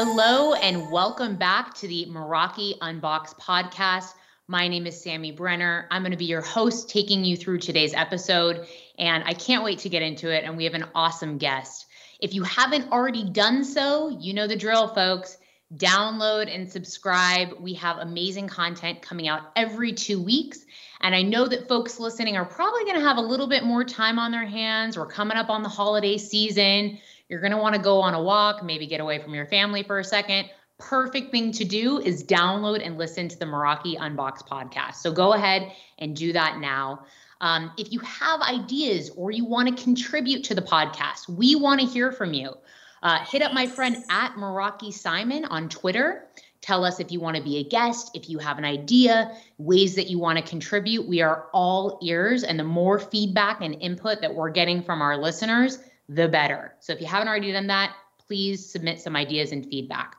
Hello, and welcome back to the Meraki Unbox podcast. My name is Sammy Brenner. I'm going to be your host, taking you through today's episode, and I can't wait to get into it. And we have an awesome guest. If you haven't already done so, you know the drill, folks. Download and subscribe. We have amazing content coming out every two weeks. And I know that folks listening are probably going to have a little bit more time on their hands. We're coming up on the holiday season. You're going to want to go on a walk, maybe get away from your family for a second. Perfect thing to do is download and listen to the Meraki Unbox podcast. So go ahead and do that now. Um, if you have ideas or you want to contribute to the podcast, we want to hear from you. Uh, hit up my friend at Meraki Simon on Twitter. Tell us if you want to be a guest, if you have an idea, ways that you want to contribute. We are all ears, and the more feedback and input that we're getting from our listeners, the better. So if you haven't already done that, please submit some ideas and feedback.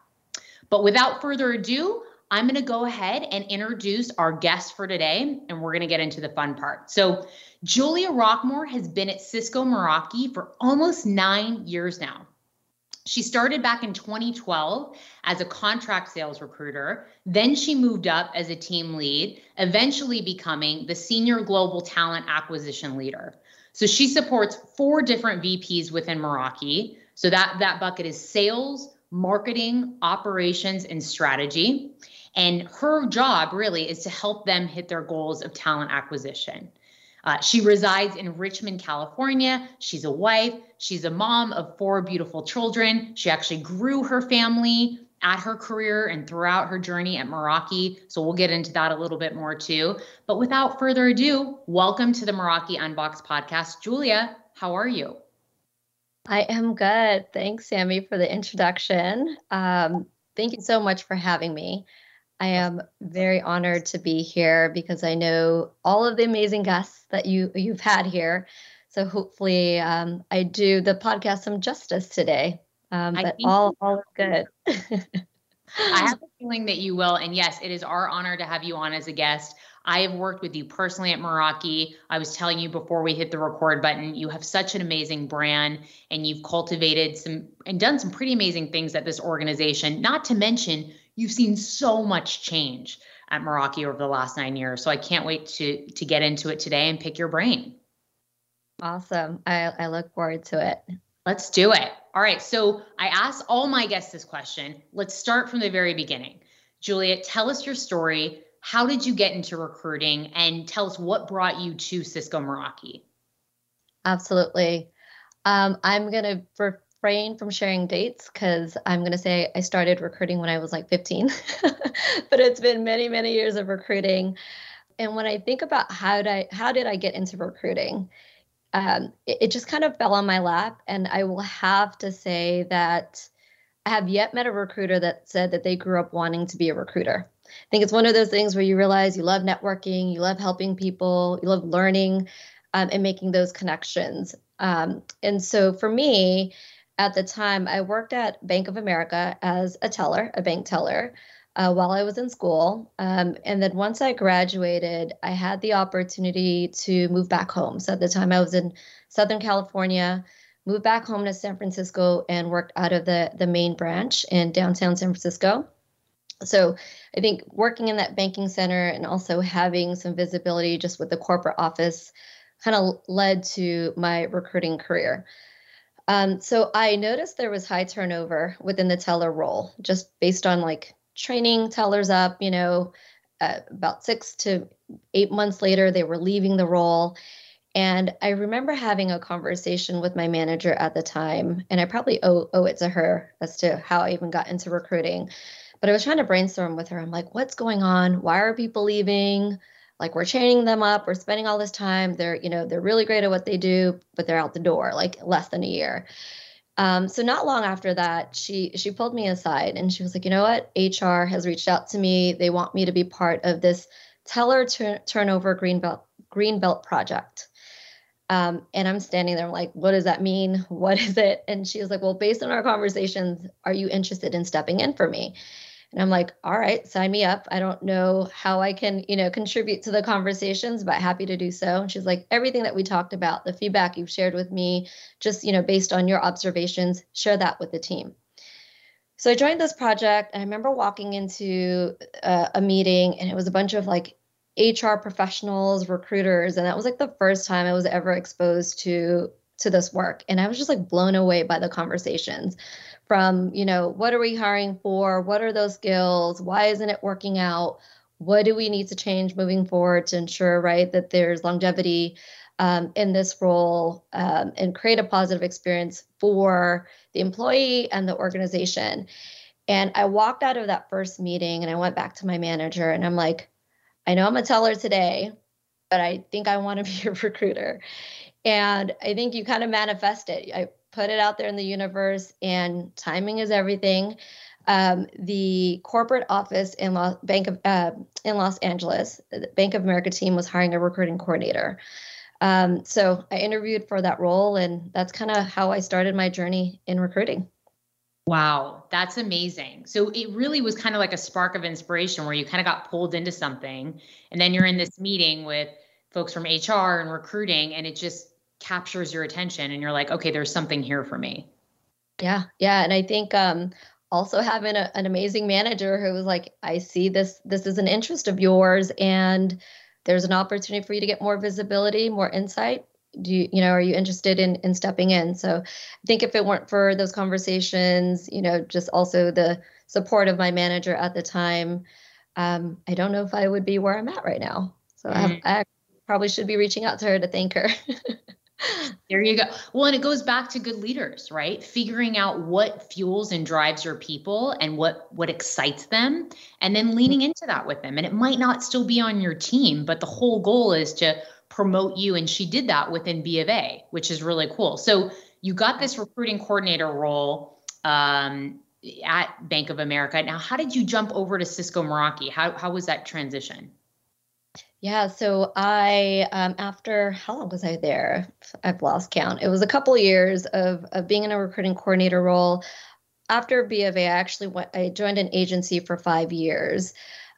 But without further ado, I'm going to go ahead and introduce our guest for today, and we're going to get into the fun part. So, Julia Rockmore has been at Cisco Meraki for almost nine years now. She started back in 2012 as a contract sales recruiter. Then she moved up as a team lead, eventually becoming the senior global talent acquisition leader. So she supports four different VPs within Meraki. So that that bucket is sales, marketing, operations, and strategy. And her job really is to help them hit their goals of talent acquisition. Uh, she resides in Richmond, California. She's a wife. She's a mom of four beautiful children. She actually grew her family at her career and throughout her journey at Meraki. So we'll get into that a little bit more too. But without further ado, welcome to the Meraki Unbox podcast. Julia, how are you? I am good. Thanks, Sammy, for the introduction. Um, thank you so much for having me. I am very honored to be here because I know all of the amazing guests that you you've had here. So hopefully, um, I do the podcast some justice today. Um, but all all good. I have a feeling that you will. And yes, it is our honor to have you on as a guest. I have worked with you personally at Meraki. I was telling you before we hit the record button, you have such an amazing brand and you've cultivated some and done some pretty amazing things at this organization. Not to mention, you've seen so much change at Meraki over the last nine years. So I can't wait to to get into it today and pick your brain. Awesome. I, I look forward to it. Let's do it. All right. So I asked all my guests this question. Let's start from the very beginning. Julia, tell us your story. How did you get into recruiting and tell us what brought you to Cisco Meraki? Absolutely. Um, I'm going to refrain from sharing dates because I'm going to say I started recruiting when I was like 15, but it's been many, many years of recruiting. And when I think about how did I, how did I get into recruiting, um, it, it just kind of fell on my lap. And I will have to say that I have yet met a recruiter that said that they grew up wanting to be a recruiter. I think it's one of those things where you realize you love networking, you love helping people, you love learning um, and making those connections. Um, and so for me, at the time, I worked at Bank of America as a teller, a bank teller uh, while I was in school. Um, and then once I graduated, I had the opportunity to move back home. So at the time, I was in Southern California, moved back home to San Francisco, and worked out of the, the main branch in downtown San Francisco. So I think working in that banking center and also having some visibility just with the corporate office kind of led to my recruiting career. Um, so I noticed there was high turnover within the teller role, just based on like training tellers up, you know, uh, about six to eight months later, they were leaving the role. And I remember having a conversation with my manager at the time, and I probably owe, owe it to her as to how I even got into recruiting. But I was trying to brainstorm with her. I'm like, what's going on? Why are people leaving? Like we're training them up, we're spending all this time. They're, you know, they're really great at what they do, but they're out the door like less than a year. Um, so not long after that, she she pulled me aside and she was like, you know what? HR has reached out to me. They want me to be part of this teller tur- turnover greenbelt greenbelt project. Um, and I'm standing there, I'm like, what does that mean? What is it? And she was like, well, based on our conversations, are you interested in stepping in for me? And I'm like, all right, sign me up. I don't know how I can, you know, contribute to the conversations, but happy to do so. And she's like, everything that we talked about, the feedback you've shared with me, just, you know, based on your observations, share that with the team. So I joined this project, I remember walking into uh, a meeting, and it was a bunch of like HR professionals, recruiters, and that was like the first time I was ever exposed to to this work, and I was just like blown away by the conversations. From you know, what are we hiring for? What are those skills? Why isn't it working out? What do we need to change moving forward to ensure right that there's longevity um, in this role um, and create a positive experience for the employee and the organization. And I walked out of that first meeting and I went back to my manager and I'm like, I know I'm a teller today, but I think I want to be a recruiter. And I think you kind of manifest it. I put it out there in the universe, and timing is everything. Um, the corporate office in Los, Bank of uh, in Los Angeles, the Bank of America team was hiring a recruiting coordinator. Um, so I interviewed for that role, and that's kind of how I started my journey in recruiting. Wow, that's amazing. So it really was kind of like a spark of inspiration where you kind of got pulled into something, and then you're in this meeting with folks from HR and recruiting, and it just captures your attention, and you're like, okay, there's something here for me. Yeah, yeah, and I think um, also having a, an amazing manager who was like, I see this this is an interest of yours, and there's an opportunity for you to get more visibility, more insight. Do you, you know, are you interested in in stepping in? So I think if it weren't for those conversations, you know, just also the support of my manager at the time, um, I don't know if I would be where I'm at right now. So mm-hmm. I, I probably should be reaching out to her to thank her. there you go. Well, and it goes back to good leaders, right? Figuring out what fuels and drives your people and what what excites them and then leaning into that with them. And it might not still be on your team, but the whole goal is to promote you and she did that within B of A, which is really cool. So you got this recruiting coordinator role um, at Bank of America. Now, how did you jump over to Cisco Meraki? How how was that transition? Yeah, so I um, after how long was I there? I've lost count. It was a couple of years of of being in a recruiting coordinator role. After B of A, I actually went. I joined an agency for five years,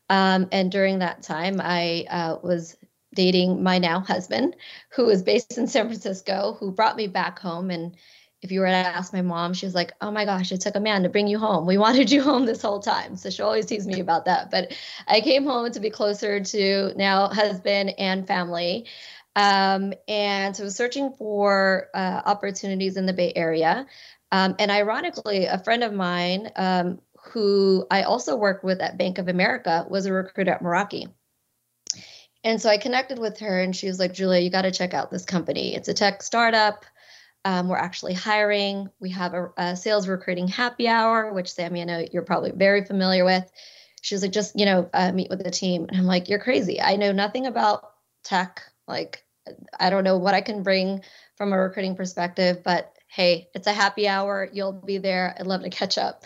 um, and during that time, I uh, was dating my now husband, who is based in San Francisco, who brought me back home and if you were to ask my mom, she was like, "Oh my gosh, it took a man to bring you home. We wanted you home this whole time." So she always teases me about that. But I came home to be closer to now husband and family, um, and so I was searching for uh, opportunities in the Bay Area. Um, and ironically, a friend of mine um, who I also worked with at Bank of America was a recruiter at Meraki. And so I connected with her, and she was like, "Julia, you got to check out this company. It's a tech startup." Um, we're actually hiring. We have a, a, sales recruiting happy hour, which Sammy, I know you're probably very familiar with. She was like, just, you know, uh, meet with the team. And I'm like, you're crazy. I know nothing about tech. Like, I don't know what I can bring from a recruiting perspective, but hey, it's a happy hour. You'll be there. I'd love to catch up.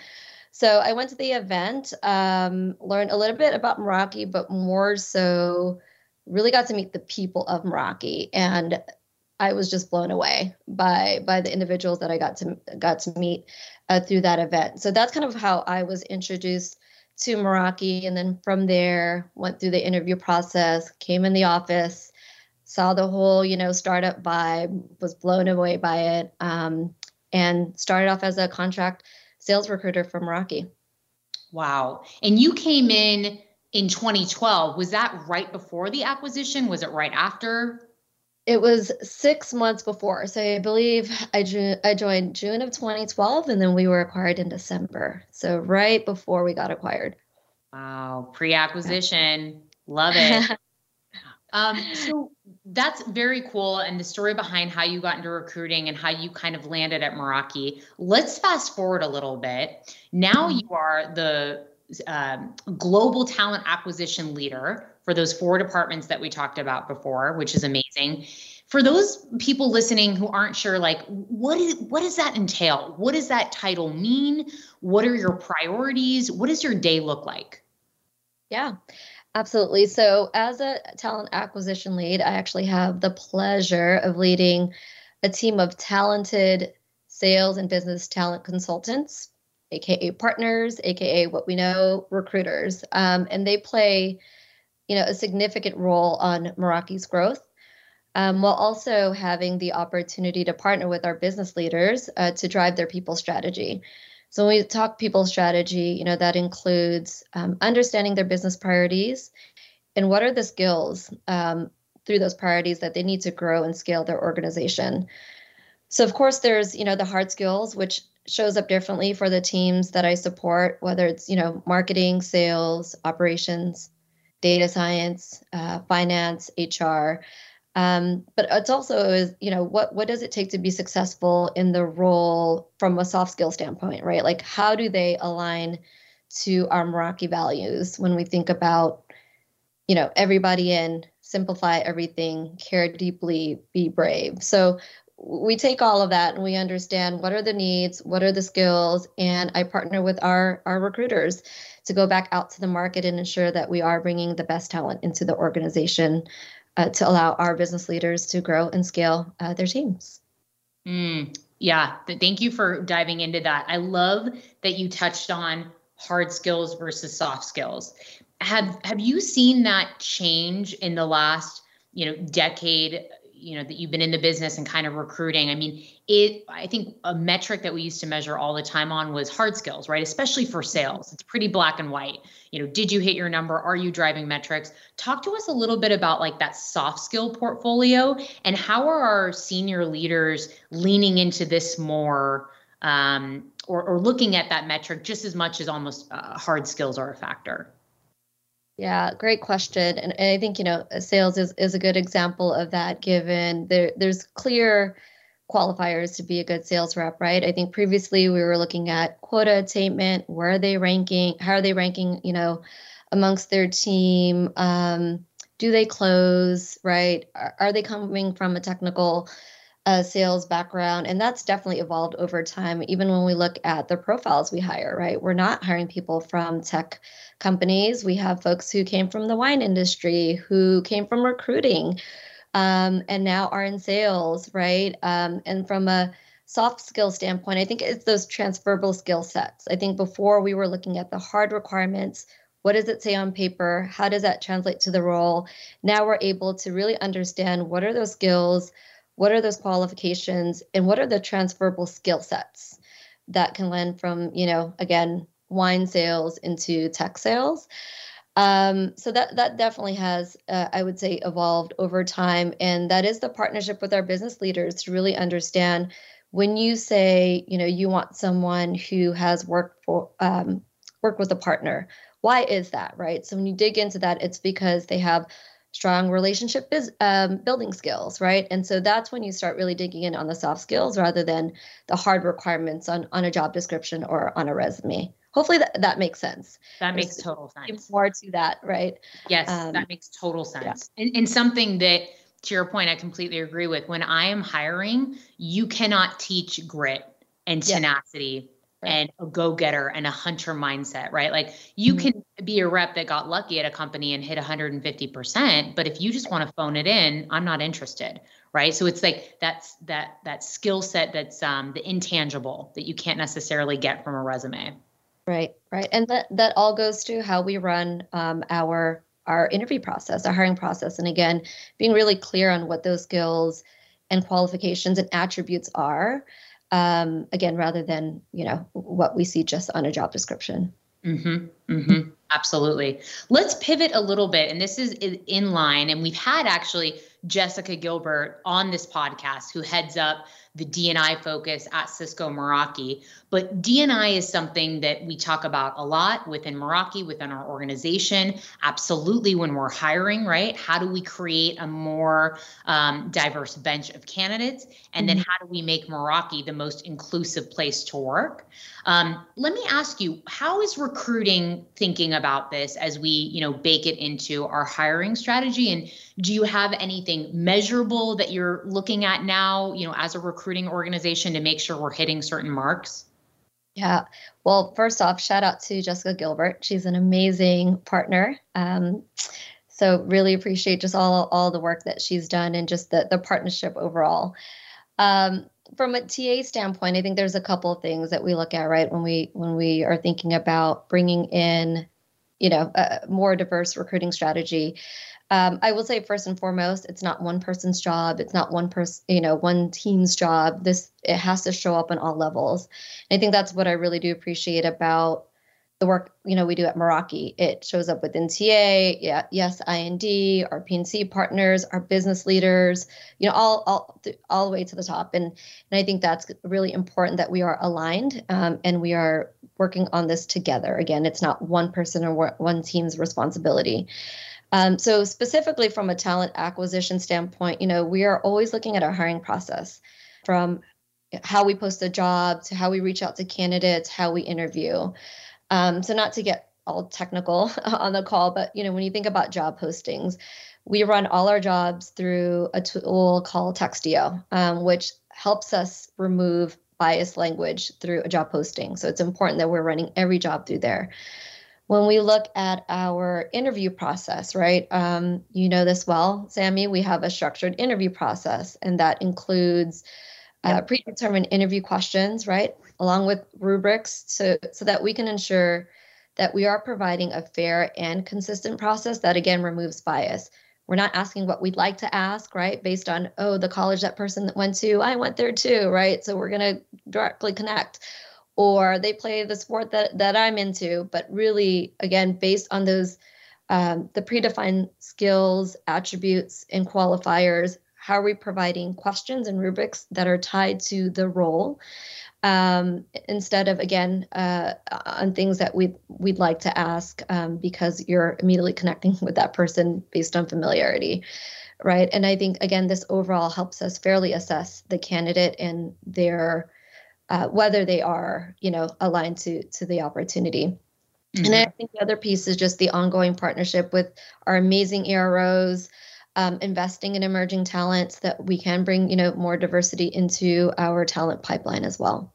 So I went to the event, um, learned a little bit about Meraki, but more so really got to meet the people of Meraki. And I was just blown away by by the individuals that I got to got to meet uh, through that event. So that's kind of how I was introduced to Meraki, and then from there went through the interview process, came in the office, saw the whole you know startup vibe, was blown away by it, um, and started off as a contract sales recruiter for Meraki. Wow! And you came in in 2012. Was that right before the acquisition? Was it right after? It was six months before. So I believe I, jo- I joined June of 2012 and then we were acquired in December. So right before we got acquired. Wow. Pre acquisition. Love it. um, so that's very cool. And the story behind how you got into recruiting and how you kind of landed at Meraki. Let's fast forward a little bit. Now mm-hmm. you are the um, global talent acquisition leader for those four departments that we talked about before, which is amazing. For those people listening who aren't sure, like what is what does that entail? What does that title mean? What are your priorities? What does your day look like? Yeah, absolutely. So, as a talent acquisition lead, I actually have the pleasure of leading a team of talented sales and business talent consultants, aka partners, aka what we know recruiters, um, and they play you know, a significant role on Meraki's growth, um, while also having the opportunity to partner with our business leaders uh, to drive their people strategy. So when we talk people strategy, you know, that includes um, understanding their business priorities and what are the skills um, through those priorities that they need to grow and scale their organization. So of course there's, you know, the hard skills, which shows up differently for the teams that I support, whether it's, you know, marketing, sales, operations, data science, uh, finance, HR. Um, but it's also is you know what what does it take to be successful in the role from a soft skill standpoint, right? Like how do they align to our Meraki values when we think about you know everybody in simplify everything, care deeply, be brave. So we take all of that and we understand what are the needs, what are the skills, and I partner with our our recruiters to go back out to the market and ensure that we are bringing the best talent into the organization uh, to allow our business leaders to grow and scale uh, their teams. Mm, yeah, thank you for diving into that. I love that you touched on hard skills versus soft skills. Have have you seen that change in the last, you know, decade you know that you've been in the business and kind of recruiting i mean it i think a metric that we used to measure all the time on was hard skills right? Especially for sales. It's pretty black and white. You know did you hit your number? Are you driving metrics? Talk to us a little bit about like that soft skill portfolio and how are our senior leaders leaning into this more um, or, or looking at that metric just as much as almost uh, hard skills are a factor yeah, great question. And I think, you know, sales is, is a good example of that given there there's clear qualifiers to be a good sales rep, right? I think previously we were looking at quota attainment, where are they ranking, how are they ranking, you know, amongst their team? Um, do they close, right? Are, are they coming from a technical uh, sales background? And that's definitely evolved over time, even when we look at the profiles we hire, right? We're not hiring people from tech companies. We have folks who came from the wine industry, who came from recruiting, um, and now are in sales, right? Um, and from a soft skill standpoint, I think it's those transferable skill sets. I think before we were looking at the hard requirements. What does it say on paper? How does that translate to the role? Now we're able to really understand what are those skills, what are those qualifications, and what are the transferable skill sets that can lend from, you know, again, wine sales into tech sales. Um, so that that definitely has, uh, I would say, evolved over time, and that is the partnership with our business leaders to really understand when you say, you know, you want someone who has worked for um, worked with a partner. Why is that, right? So when you dig into that, it's because they have strong relationship biz, um, building skills, right? And so that's when you start really digging in on the soft skills rather than the hard requirements on on a job description or on a resume hopefully that, that makes sense that makes There's total sense more to that right yes um, that makes total sense yeah. and, and something that to your point i completely agree with when i am hiring you cannot teach grit and tenacity yeah. And a go-getter and a hunter mindset right like you mm-hmm. can be a rep that got lucky at a company and hit 150% but if you just want to phone it in i'm not interested right so it's like that's that that skill set that's um, the intangible that you can't necessarily get from a resume Right, right, and that that all goes to how we run um, our our interview process, our hiring process, and again, being really clear on what those skills and qualifications and attributes are. Um, again, rather than you know what we see just on a job description. Mm-hmm, mm-hmm, absolutely. Let's pivot a little bit, and this is in line. And we've had actually Jessica Gilbert on this podcast, who heads up the DNI focus at Cisco Meraki. But DNI is something that we talk about a lot within Meraki, within our organization. Absolutely, when we're hiring, right? How do we create a more um, diverse bench of candidates? And then mm-hmm. how do we make Meraki the most inclusive place to work? Um, let me ask you, how is recruiting thinking about this as we, you know, bake it into our hiring strategy? And do you have anything measurable that you're looking at now, you know, as a recruiting organization to make sure we're hitting certain marks? Yeah. Well, first off, shout out to Jessica Gilbert. She's an amazing partner. Um, so really appreciate just all all the work that she's done and just the the partnership overall. Um, from a TA standpoint, I think there's a couple of things that we look at right when we when we are thinking about bringing in, you know, a more diverse recruiting strategy. Um, I will say first and foremost, it's not one person's job. It's not one person, you know, one team's job. This it has to show up on all levels. And I think that's what I really do appreciate about the work you know we do at Meraki. It shows up with NTA, yeah, yes, IND, our PNC partners, our business leaders, you know, all all all the way to the top. And and I think that's really important that we are aligned um, and we are working on this together. Again, it's not one person or one team's responsibility. Um, so specifically from a talent acquisition standpoint, you know, we are always looking at our hiring process from how we post a job to how we reach out to candidates, how we interview. Um, so not to get all technical on the call, but you know, when you think about job postings, we run all our jobs through a tool called Textio, um, which helps us remove biased language through a job posting. So it's important that we're running every job through there. When we look at our interview process, right? Um, you know this well, Sammy. We have a structured interview process, and that includes uh, predetermined interview questions, right? Along with rubrics, so so that we can ensure that we are providing a fair and consistent process that again removes bias. We're not asking what we'd like to ask, right? Based on, oh, the college that person that went to, I went there too, right? So we're going to directly connect or they play the sport that that I'm into, but really again based on those um, the predefined skills, attributes, and qualifiers. How are we providing questions and rubrics that are tied to the role? Um, instead of again uh, on things that we we'd like to ask um, because you're immediately connecting with that person based on familiarity right and i think again this overall helps us fairly assess the candidate and their uh, whether they are, you know, aligned to to the opportunity. Mm-hmm. And I think the other piece is just the ongoing partnership with our amazing EROs, um, investing in emerging talents that we can bring, you know, more diversity into our talent pipeline as well.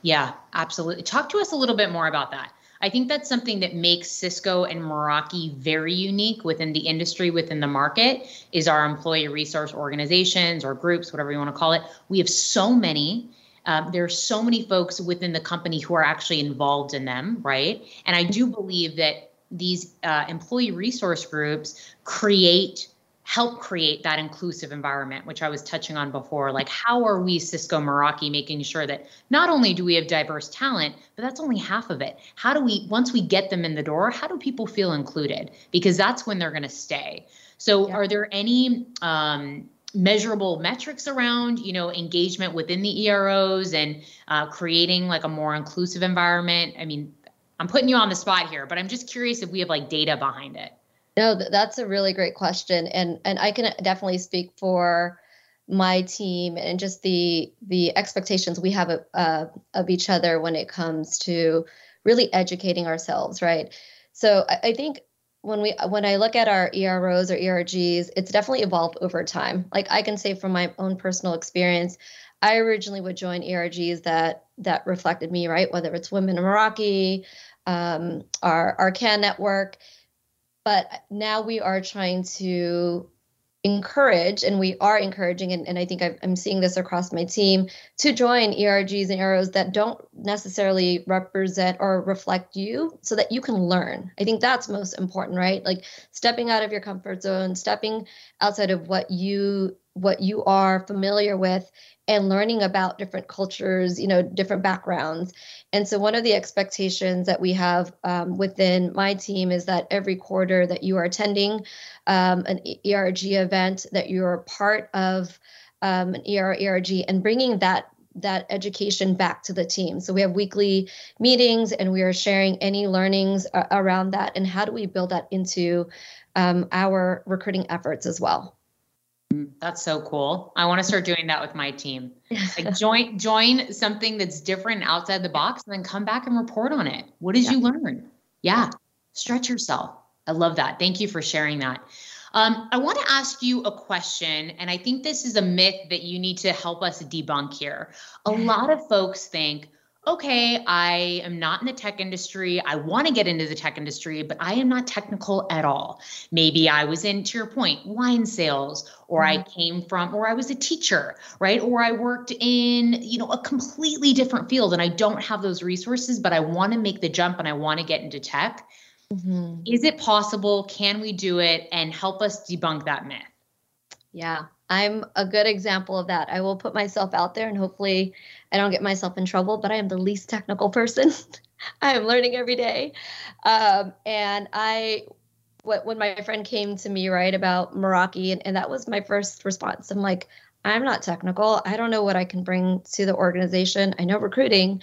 Yeah, absolutely. Talk to us a little bit more about that. I think that's something that makes Cisco and Meraki very unique within the industry, within the market, is our employee resource organizations or groups, whatever you want to call it. We have so many um, there are so many folks within the company who are actually involved in them, right? And I do believe that these uh, employee resource groups create help create that inclusive environment which i was touching on before like how are we cisco meraki making sure that not only do we have diverse talent but that's only half of it how do we once we get them in the door how do people feel included because that's when they're going to stay so yeah. are there any um, measurable metrics around you know engagement within the eros and uh, creating like a more inclusive environment. I mean i'm putting you on the spot here but i'm just curious if we have like data behind it. No that's a really great question and and i can definitely speak for my team and just the the expectations we have of, uh, of each other when it comes to really educating ourselves right? So I, I think when we when I look at our EROs or ERGs, it's definitely evolved over time. Like I can say from my own personal experience, I originally would join ERGs that that reflected me, right? Whether it's Women in Meraki, um, our our CAN network, but now we are trying to encourage and we are encouraging and, and i think i am seeing this across my team to join ergs and EROs that don't necessarily represent or reflect you so that you can learn. I think that's most important right? Like stepping out of your comfort zone stepping outside of what you what you are familiar with and learning about different cultures, you know, different backgrounds. And so, one of the expectations that we have um, within my team is that every quarter that you are attending um, an ERG event, that you're part of um, an ER, ERG, and bringing that that education back to the team. So we have weekly meetings, and we are sharing any learnings uh, around that, and how do we build that into um, our recruiting efforts as well. That's so cool. I want to start doing that with my team. Like join join something that's different outside the box and then come back and report on it. What did yeah. you learn? Yeah. Stretch yourself. I love that. Thank you for sharing that. Um, I want to ask you a question, and I think this is a myth that you need to help us debunk here. A lot of folks think, okay, I am not in the tech industry. I want to get into the tech industry, but I am not technical at all. Maybe I was in, to your point, wine sales, or mm-hmm. I came from, or I was a teacher, right? Or I worked in, you know, a completely different field and I don't have those resources, but I want to make the jump and I want to get into tech. Mm-hmm. Is it possible? Can we do it? And help us debunk that myth. Yeah, I'm a good example of that. I will put myself out there and hopefully I don't get myself in trouble, but I am the least technical person. I am learning every day. Um, and I, when my friend came to me, right, about Meraki, and, and that was my first response. I'm like, I'm not technical. I don't know what I can bring to the organization. I know recruiting.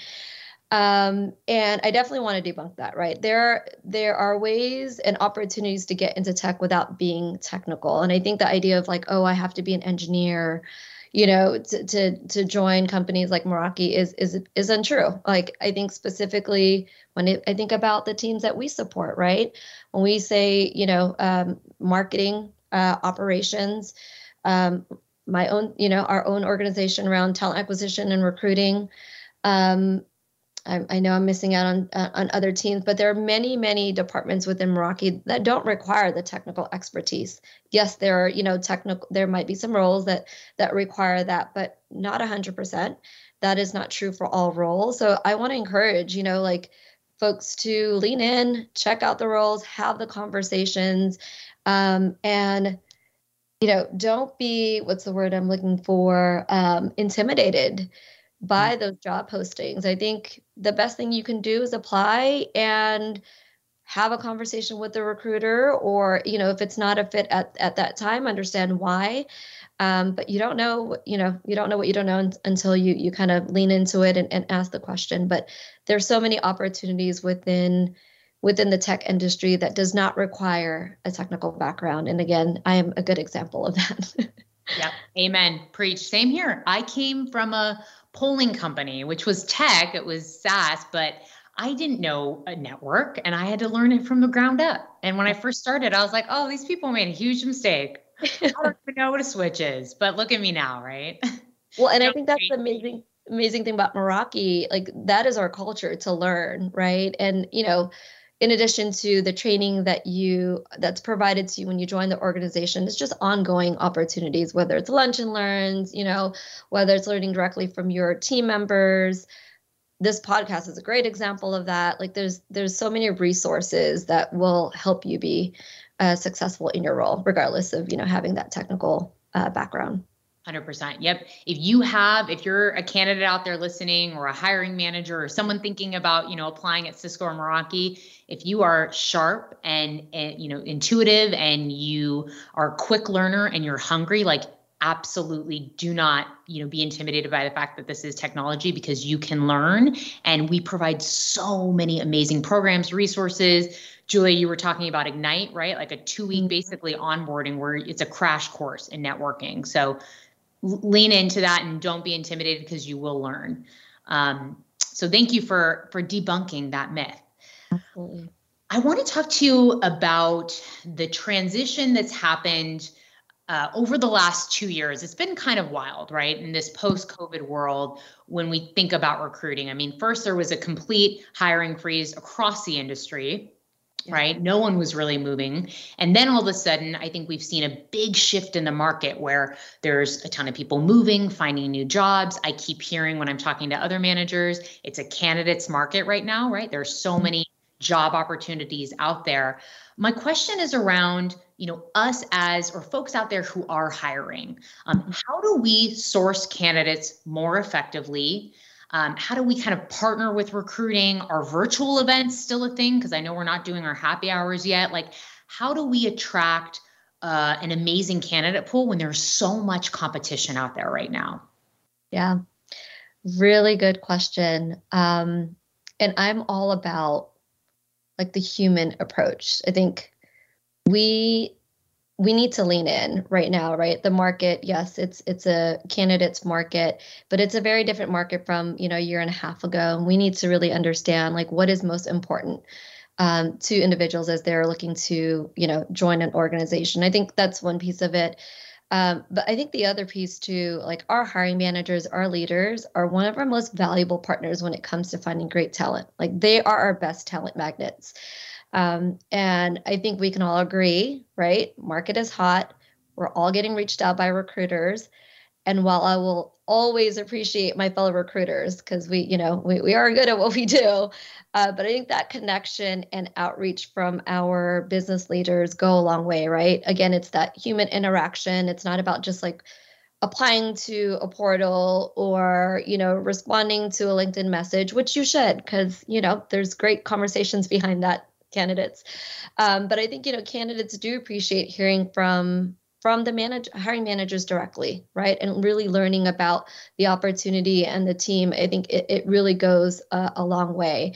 Um, and I definitely want to debunk that, right? There, there are ways and opportunities to get into tech without being technical. And I think the idea of like, oh, I have to be an engineer, you know, to to, to join companies like Meraki is is is untrue. Like I think specifically when it, I think about the teams that we support, right? When we say, you know, um, marketing, uh, operations, um, my own, you know, our own organization around talent acquisition and recruiting. Um, I, I know I'm missing out on uh, on other teams, but there are many, many departments within Meraki that don't require the technical expertise. Yes, there are, you know, technical. There might be some roles that that require that, but not 100%. That is not true for all roles. So I want to encourage, you know, like folks to lean in, check out the roles, have the conversations, um, and you know, don't be what's the word I'm looking for? Um, intimidated by those job postings. I think the best thing you can do is apply and have a conversation with the recruiter or you know if it's not a fit at, at that time understand why. Um, but you don't know you know you don't know what you don't know until you you kind of lean into it and, and ask the question. But there's so many opportunities within within the tech industry that does not require a technical background. And again i am a good example of that. Yep. Amen. Preach. Same here. I came from a polling company, which was tech, it was SaaS, but I didn't know a network and I had to learn it from the ground up. And when I first started, I was like, oh, these people made a huge mistake. I don't even know what a switch is, but look at me now, right? Well, and I think that's the amazing amazing thing about Meraki. Like that is our culture to learn, right? And you know, in addition to the training that you that's provided to you when you join the organization it's just ongoing opportunities whether it's lunch and learns you know whether it's learning directly from your team members. This podcast is a great example of that. Like there's there's so many resources that will help you be uh, successful in your role regardless of you know having that technical uh, background 100%. Yep. If you have, if you're a candidate out there listening or a hiring manager or someone thinking about, you know, applying at Cisco or Meraki, if you are sharp and, and, you know, intuitive and you are a quick learner and you're hungry, like absolutely do not, you know, be intimidated by the fact that this is technology because you can learn. And we provide so many amazing programs, resources, Julia, you were talking about Ignite, right? Like a two week mm-hmm. basically onboarding where it's a crash course in networking. So lean into that and don't be intimidated because you will learn. Um, so thank you for for debunking that myth. Absolutely. I want to talk to you about the transition that's happened uh, over the last two years. It's been kind of wild, right? In this post COVID world, when we think about recruiting. I mean, first, there was a complete hiring freeze across the industry right? No one was really moving. And then all of a sudden, I think we've seen a big shift in the market where there's a ton of people moving, finding new jobs. I keep hearing when I'm talking to other managers, it's a candidates market right now, right? There's so mm-hmm. many job opportunities out there. My question is around, you know, us as or folks out there who are hiring. Um, mm-hmm. how do we source candidates more effectively? Um, how do we kind of partner with recruiting? Are virtual events still a thing? Because I know we're not doing our happy hours yet. Like, how do we attract uh, an amazing candidate pool when there's so much competition out there right now? Yeah, really good question. Um, and I'm all about like the human approach. I think we we need to lean in right now right? The market yes it's it's a candidates market but it's a very different market from you know a year and a half ago. And we need to really understand like what is most important um, to individuals as they're looking to you know join an organization. I think that's one piece of it. Um, but i think the other piece too like our hiring managers our leaders are one of our most valuable partners when it comes to finding great talent. Like they are our best talent magnets um, and I think we can all agree, right? Market is hot. We're all getting reached out by recruiters. And while I will always appreciate my fellow recruiters because we, you know, we, we are good at what we do, uh, but I think that connection and outreach from our business leaders go a long way, right? Again, it's that human interaction. It's not about just like applying to a portal or you know responding to a linkedin message which you should because you know there's great conversations behind that candidates um, but i think you know candidates do appreciate hearing from from the manage, hiring managers directly right and really learning about the opportunity and the team i think it, it really goes a, a long way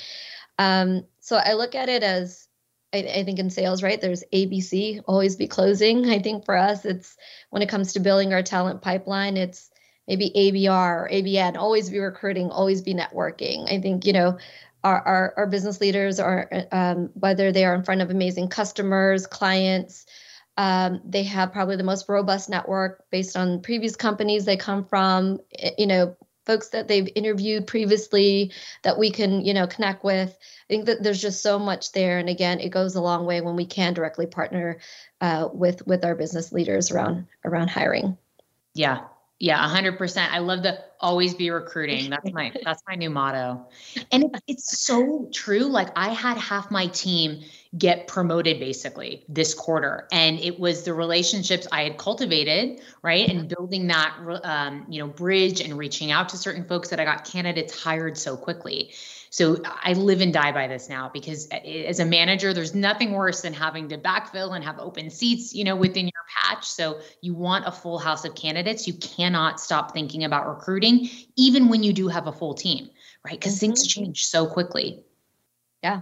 um, so i look at it as I, I, think in sales, right? There's ABC, always be closing. I think for us, it's when it comes to building our talent pipeline, it's maybe ABR or ABN, always be recruiting, always be networking. I think, you know, our, our, our business leaders are, um, whether they are in front of amazing customers, clients, um, they have probably the most robust network based on previous companies they come from, eh, you know, folks that they've interviewed previously that we can you know connect with. I think that there's just so much there and again it goes a long way when we can directly partner uh, with with our business leaders around around hiring. Yeah yeah 100% i love the always be recruiting. That's my that's my new motto. And it's so true. Like i had half my team get promoted basically this quarter. And it was the relationships i had cultivated right and building that um, you know bridge and reaching out to certain folks that i got candidates hired so quickly so I live and die by this now because as a manager, there's nothing worse than having to backfill and have open seats, you know, within your patch. So you want a full house of candidates. You cannot stop thinking about recruiting, even when you do have a full team, right? Because mm-hmm. things change so quickly. Yeah.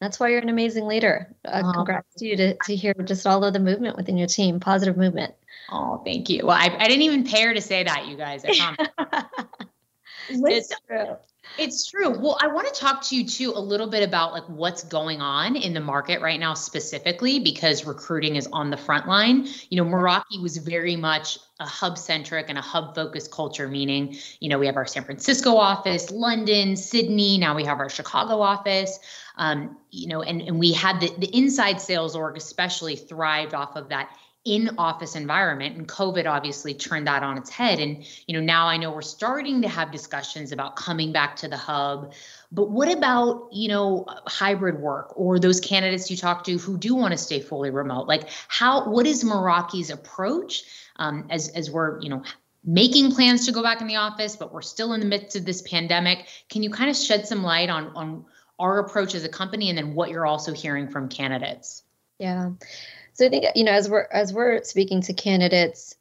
That's why you're an amazing leader. Uh, congrats to you to, to hear just all of the movement within your team, positive movement. Oh, thank you. Well, I, I didn't even pair to say that, you guys. I it's true. It's true. Well, I want to talk to you too a little bit about like what's going on in the market right now specifically because recruiting is on the front line. You know, Meraki was very much a hub centric and a hub focused culture meaning, you know, we have our San Francisco office, London, Sydney, now we have our Chicago office. Um, you know, and and we had the the inside sales org especially thrived off of that in office environment and covid obviously turned that on its head. And you know now i know we're starting to have discussions about coming back to the hub. But what about you know hybrid work or those candidates you talk to who do want to stay fully remote? Like how what is meraki's approach um, as as we're you know making plans to go back in the office but we're still in the midst of this pandemic? Can you kind of shed some light on on our approach as a company and then what you're also hearing from candidates? Yeah so I think you know as we're as we're speaking to candidates,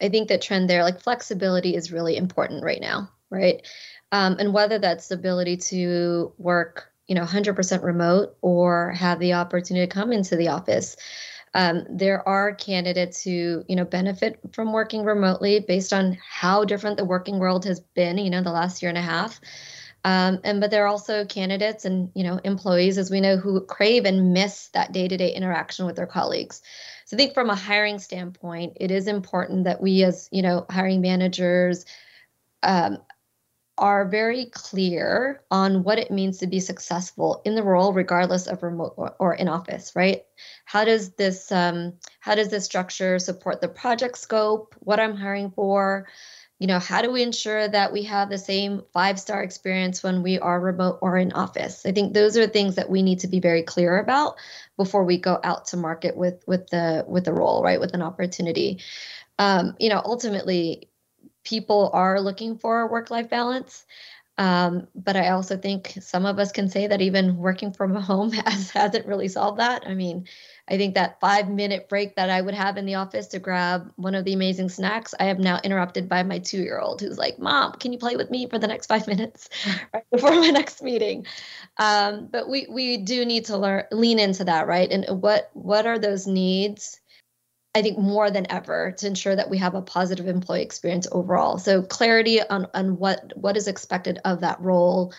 I think the trend there, like flexibility, is really important right now, right? Um, and whether that's the ability to work, you know, 100% remote or have the opportunity to come into the office. Um, there are candidates who you know benefit from working remotely based on how different the working world has been you know the last year and a half um, and but there are also candidates and you know employees, as we know, who crave and miss that day-to-day interaction with their colleagues. So I think from a hiring standpoint, it is important that we, as you know, hiring managers, um, are very clear on what it means to be successful in the role, regardless of remote or, or in office. Right? How does this um, how does this structure support the project scope? What I'm hiring for? You know how do we ensure that we have the same five star experience when we are remote or in office i think those are things that we need to be very clear about before we go out to market with with the with the role right with an opportunity um, you know ultimately people are looking for work life balance um, but I also think some of us can say that even working from home has hasn't really solved that. I mean, I think that five minute break that I would have in the office to grab one of the amazing snacks, I am now interrupted by my two year old who's like, Mom, can you play with me for the next five minutes right before my next meeting? Um, but we we do need to learn lean into that, right? And what what are those needs? I think more than ever to ensure that we have a positive employee experience overall. So clarity on on what what is expected of that role.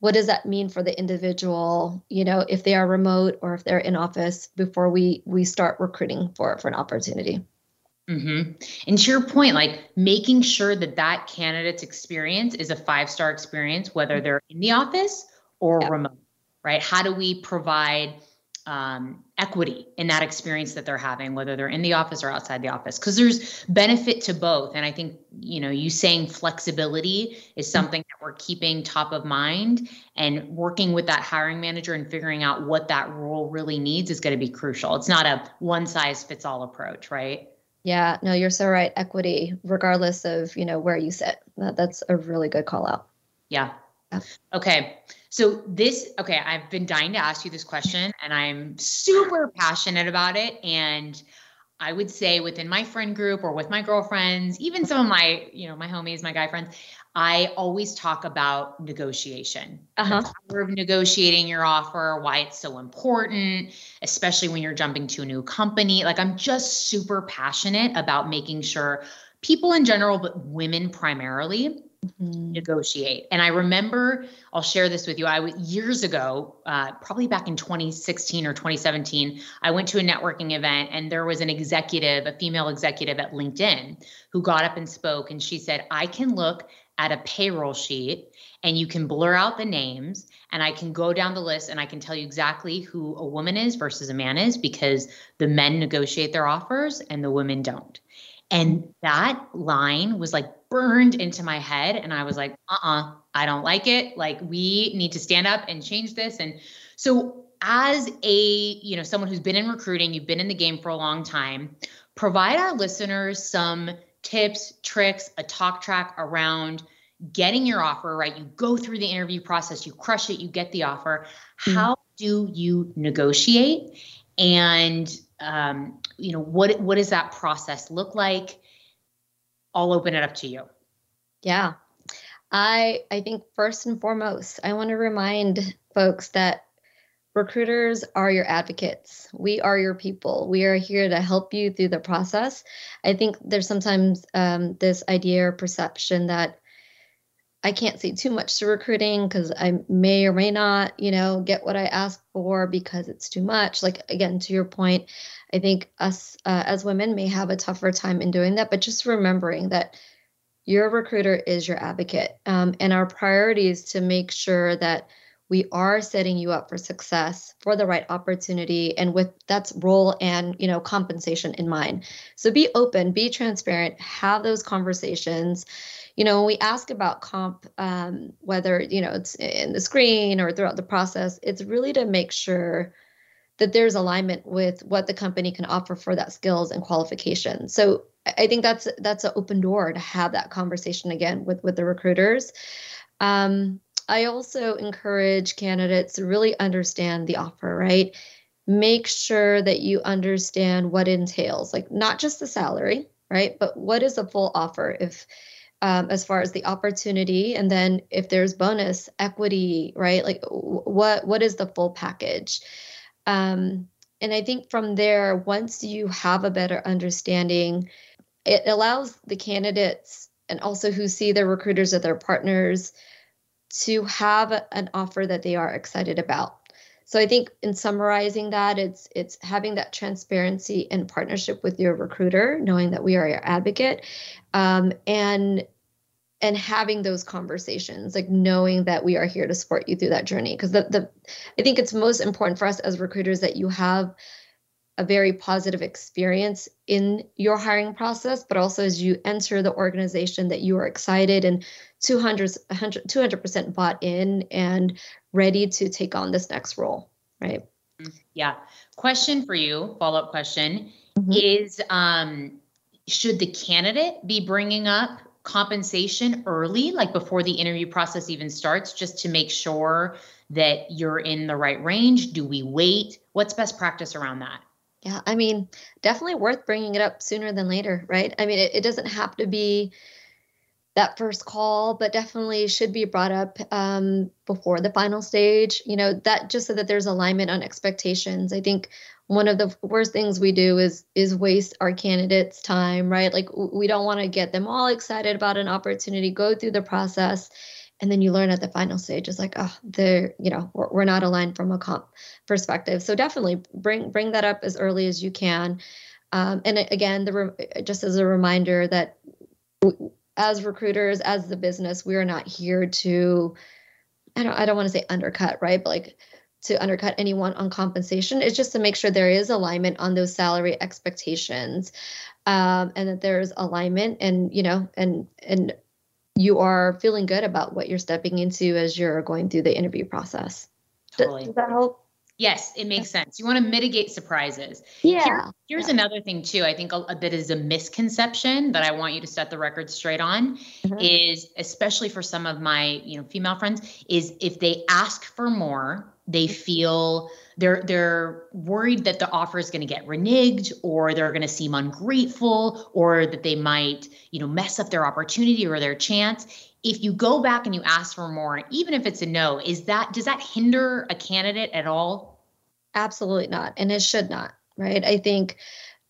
What does that mean for the individual, you know, if they are remote or if they're in office before we we start recruiting for for an opportunity. Mm-hmm. And to your point, like making sure that that candidate's experience is a five star experience, whether they're in the office or remote, right? How do we provide um, equity in that experience that they're having, whether they're in the office or outside the office, because there's benefit to both. And I think, you know, you saying flexibility is something that we're keeping top of mind and working with that hiring manager and figuring out what that role really needs is going to be crucial. It's not a one size fits all approach, right? Yeah, no, you're so right. Equity, regardless of, you know, where you sit. That, that's a really good call out. Yeah. yeah. Okay. So this, okay, I've been dying to ask you this question and I'm super passionate about it. And I would say within my friend group or with my girlfriends, even some of my, you know, my homies, my guy friends, I always talk about negotiation. Uh-huh. The power of negotiating your offer, why it's so important, especially when you're jumping to a new company. Like I'm just super passionate about making sure people in general, but women primarily, mm-hmm. negotiate. And I remember, I'll share this with you. I was years ago, uh, probably back in 2016 or 2017, I went to a networking event and there was an executive, a female executive at LinkedIn, who got up and spoke. And she said, I can look at a payroll sheet and you can blur out the names and I can go down the list and I can tell you exactly who a woman is versus a man is because the men negotiate their offers and the women don't. And that line was like burned into my head. And I was like, uh uh-uh, uh I don't like it. Like, we need to stand up and change this. And so, as a you know someone who's been in recruiting you've been in the game for a long time provide our listeners some tips tricks a talk track around getting your offer right you go through the interview process you crush it you get the offer mm-hmm. how do you negotiate and um, you know what what does that process look like i'll open it up to you. Yeah. I i think first and foremost i want to remind folks that recruiters are your advocates. We are your people. We are here to help you through the process. I think there's sometimes um, this idea or perception that I can't say too much to recruiting because I may or may not, you know, get what I ask for because it's too much. Like again, to your point, I think us uh, as women may have a tougher time in doing that. But just remembering that your recruiter is your advocate, um, and our priority is to make sure that we are setting you up for success for the right opportunity and with that's role and you know compensation in mind so be open be transparent have those conversations you know, when we ask about comp, um, whether, you know, it's in the screen or throughout the process, it's really to make sure that there's alignment with what the company can offer for that skills and qualification. So I think that's that's an open door to have that conversation again with with the recruiters. Um, I also encourage candidates to really understand the offer, right? Make sure that you understand what entails, like not just the salary, right? But what is a full offer? If um, as far as the opportunity and then if there's bonus equity right like what what is the full package um, and i think from there once you have a better understanding it allows the candidates and also who see their recruiters as their partners to have an offer that they are excited about. So i think in summarizing that it's it's having that transparency and partnership with your recruiter knowing that we are your advocate um, and and having those conversations like knowing that we are here to support you through that journey. Because the, the i think it's most important for us as recruiters that you have a very positive experience in your hiring process but also as you enter the organization that you are excited and 200 200% bought in and ready to take on this next role right yeah question for you follow up question mm-hmm. is um should the candidate be bringing up compensation early, like before the interview process even starts, just to make sure that you're in the right range? Do we wait? What's best practice around that? Yeah, I mean, definitely worth bringing it up sooner than later, right? I mean, it, it doesn't have to be that first call, but definitely should be brought up um, before the final stage. You know, that just so that there's alignment on expectations. I think one of the worst things we do is is waste our candidates time right like we don't want to get them all excited about an opportunity go through the process and then you learn at the final stage is like oh they're you know we're, we're not aligned from a comp perspective. So definitely bring bring that up as early as you can. Um, and again the just as a reminder that as recruiters as the business we are not here to i don't i don't want to say undercut right? But like to undercut anyone on compensation. It's just to make sure there is alignment on those salary expectations, um, and that there's alignment, and you know, and and you are feeling good about what you're stepping into as you're going through the interview process. Totally. Does, does that help? Yes, it makes sense. You want to mitigate surprises. Yeah. Here, here's yeah. another thing too. I think a, a, bit is a misconception that I want you to set the record straight on mm-hmm. is especially for some of my, you know, female friends is if they ask for more, they mm-hmm. feel they're they're worried that the offer is going to get reneged or they're going to seem ungrateful or that they might, you know, mess up their opportunity or their chance if you go back and you ask for more, even if it's a no, is that does that hinder a candidate at all? Absolutely not, and it should not, right? I think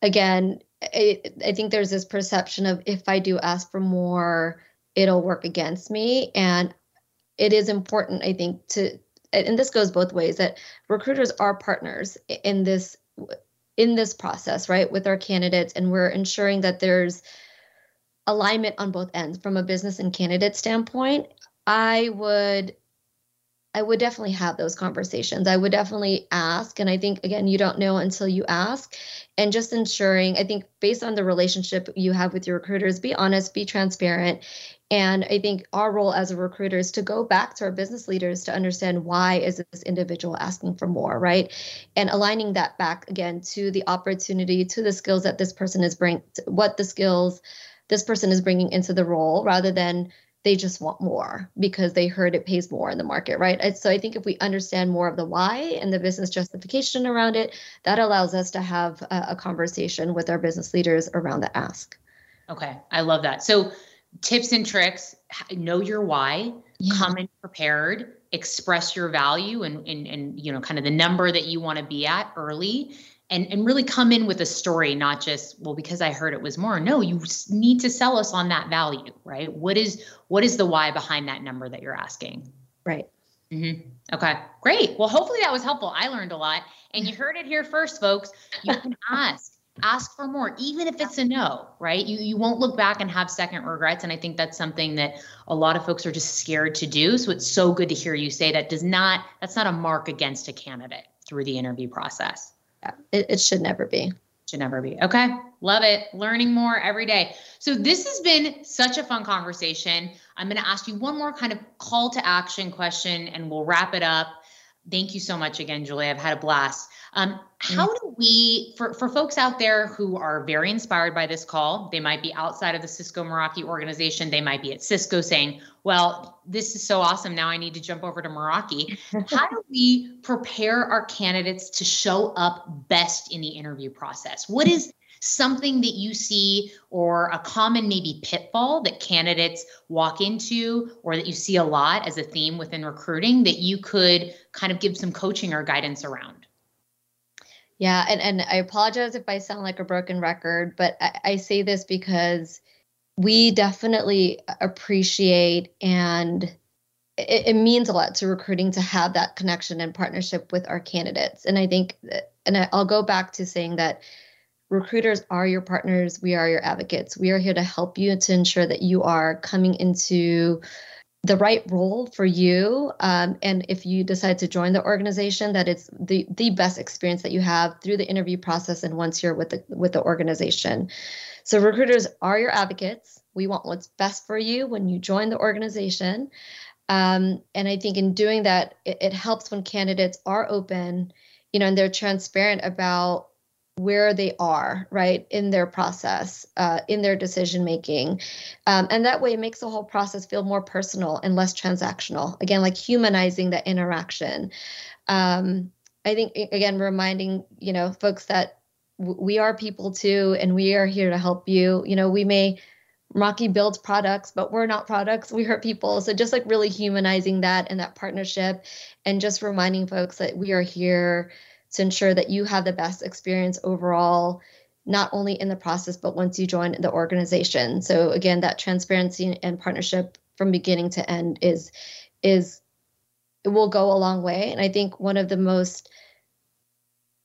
again, I, I think there's this perception of if I do ask for more, it'll work against me, and it is important, I think, to and this goes both ways that recruiters are partners in this in this process, right, with our candidates, and we're ensuring that there's alignment on both ends. From a business and candidate standpoint i would i would definitely have those conversations. I would definitely ask and i think again you don't know until you ask and just ensuring i think based on the relationship you have with your recruiters be honest be transparent and i think our role as a recruiter is to go back to our business leaders to understand why is this individual asking for more right? And aligning that back again to the opportunity to the skills that this person is bring what the skills this person is bringing into the role rather than they just want more because they heard it pays more in the market, right? So I think if we understand more of the why and the business justification around it, that allows us to have a, a conversation with our business leaders around the ask. Okay, I love that. So tips and tricks know your why yeah. come in prepared express your value and, and and you know kind of the number that you want to be at early and and really come in with a story not just well because i heard it was more. No you need to sell us on that value right? What is what is the why behind that number that you're asking? Right. Mm-hmm. okay great. Well hopefully that was helpful. I learned a lot. And you heard it here first folks. You can ask ask for more even if it's a no right? You you won't look back and have second regrets. And i think that's something that a lot of folks are just scared to do. So it's so good to hear you say that does not that's not a mark against a candidate through the interview process it, it should never be. Should never be. Okay. Love it. Learning more every day. So this has been such a fun conversation. I'm going to ask you one more kind of call to action question and we'll wrap it up. Thank you so much again, Julia. I've had a blast. Um, how do we, for, for folks out there who are very inspired by this call, they might be outside of the Cisco Meraki organization, they might be at Cisco saying, well, this is so awesome. Now I need to jump over to Meraki. how do we prepare our candidates to show up best in the interview process? What is something that you see or a common maybe pitfall that candidates walk into or that you see a lot as a theme within recruiting that you could kind of give some coaching or guidance around? Yeah, and, and I apologize if I sound like a broken record, but I, I say this because we definitely appreciate and it, it, means a lot to recruiting to have that connection and partnership with our candidates. And I think, that, and I'll go back to saying that recruiters are your partners, we are your advocates. We are here to help you to ensure that you are coming into the right role for you. Um, and if you decide to join the organization that it's the the best experience that you have through the interview process and once you're with the with the organization. So recruiters are your advocates. We want what's best for you when you join the organization. Um, and i think in doing that it, it helps when candidates are open you know and they're transparent about where they are right in their process uh, in their decision making um, and that way it makes the whole process feel more personal and less transactional again like humanizing that interaction um, i think again reminding you know folks that w- we are people too and we are here to help you you know we may rocky builds products, but we're not products. we are people. So just like really humanizing that and that partnership and just reminding folks that we are here to ensure that you have the best experience overall not only in the process but once you join the organization. So again that transparency and partnership from beginning to end is is it will go a long way. And i think one of the most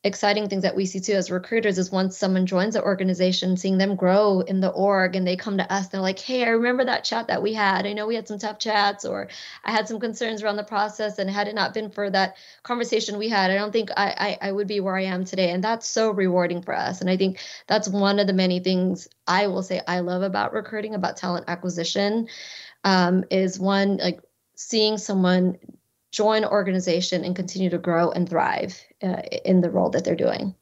exciting things that we see too as recruiters is once someone joins the organization, seeing them grow in the org and they come to us, they're like, Hey, I remember that chat that we had. I know we had some tough chats or I had some concerns around the process. And had it not been for that conversation we had, I don't think I, I, I would be where I am today. And that's so rewarding for us. And I think that's one of the many things I will say I love about recruiting, about talent acquisition, um, is one like seeing someone join organization and continue to grow and thrive uh, in the role that they're doing.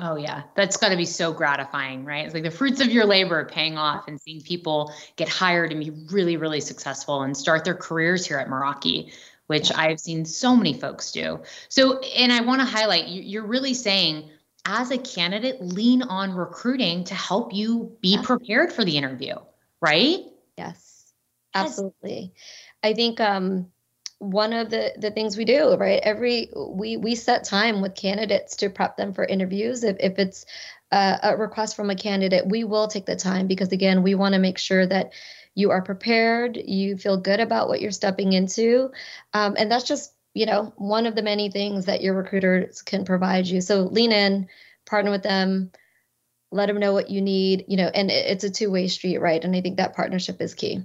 Oh yeah, that's got to be so gratifying, right? It's like the fruits of your labor paying off and seeing people get hired and be really, really successful and start their careers here at Meraki, which I've seen so many folks do. So, and I want to highlight, you're really saying as a candidate, lean on recruiting to help you be prepared for the interview, right? Yes, absolutely. Yes. I think um, one of the the things we do right? Every we we set time with candidates to prep them for interviews. If, if it's a, a request from a candidate we will take the time because again we want to make sure that you are prepared you feel good about what you're stepping into. Um, and that's just you know one of the many things that your recruiters can provide you. So lean in partner with them let them know what you need you know and it's a two-way street right? And i think that partnership is key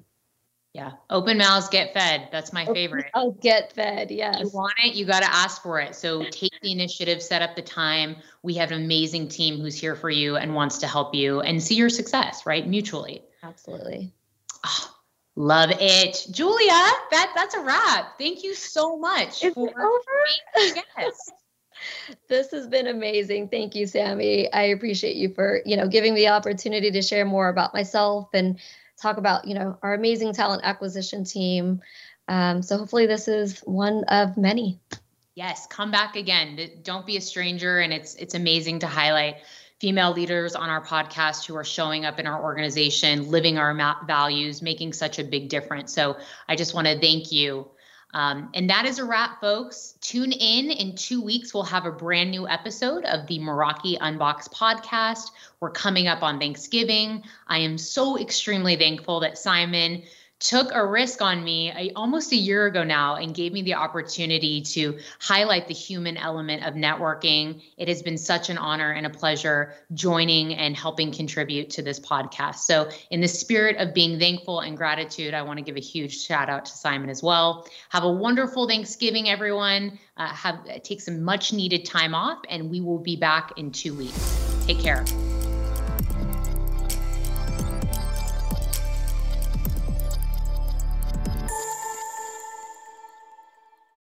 yeah. Open mouths get fed. That's my favorite. I'll get fed. Yes. You want it, you got to ask for it. So take the initiative, set up the time. We have an amazing team who's here for you and wants to help you and see your success, right? Mutually. Absolutely. Oh, love it. Julia, that that's a wrap. Thank you so much. Is it over? Yes. this has been amazing. Thank you, Sammy. I appreciate you for, you know, giving me the opportunity to share more about myself and talk about you know our amazing talent acquisition team. Um, so hopefully this is one of many. Yes, come back again. Don't be a stranger, and it's it's amazing to highlight female leaders on our podcast who are showing up in our organization, living our values, making such a big difference. So I just want to thank you um, and that is a wrap, folks. Tune in in two weeks. We'll have a brand new episode of the Meraki Unboxed podcast. We're coming up on Thanksgiving. I am so extremely thankful that Simon took a risk on me a, almost a year ago now and gave me the opportunity to highlight the human element of networking. It has been such an honor and a pleasure joining and helping contribute to this podcast. So, in the spirit of being thankful and gratitude, I want to give a huge shout out to Simon as well. Have a wonderful Thanksgiving, everyone. Uh, have take some much needed time off, and we will be back in two weeks. Take care.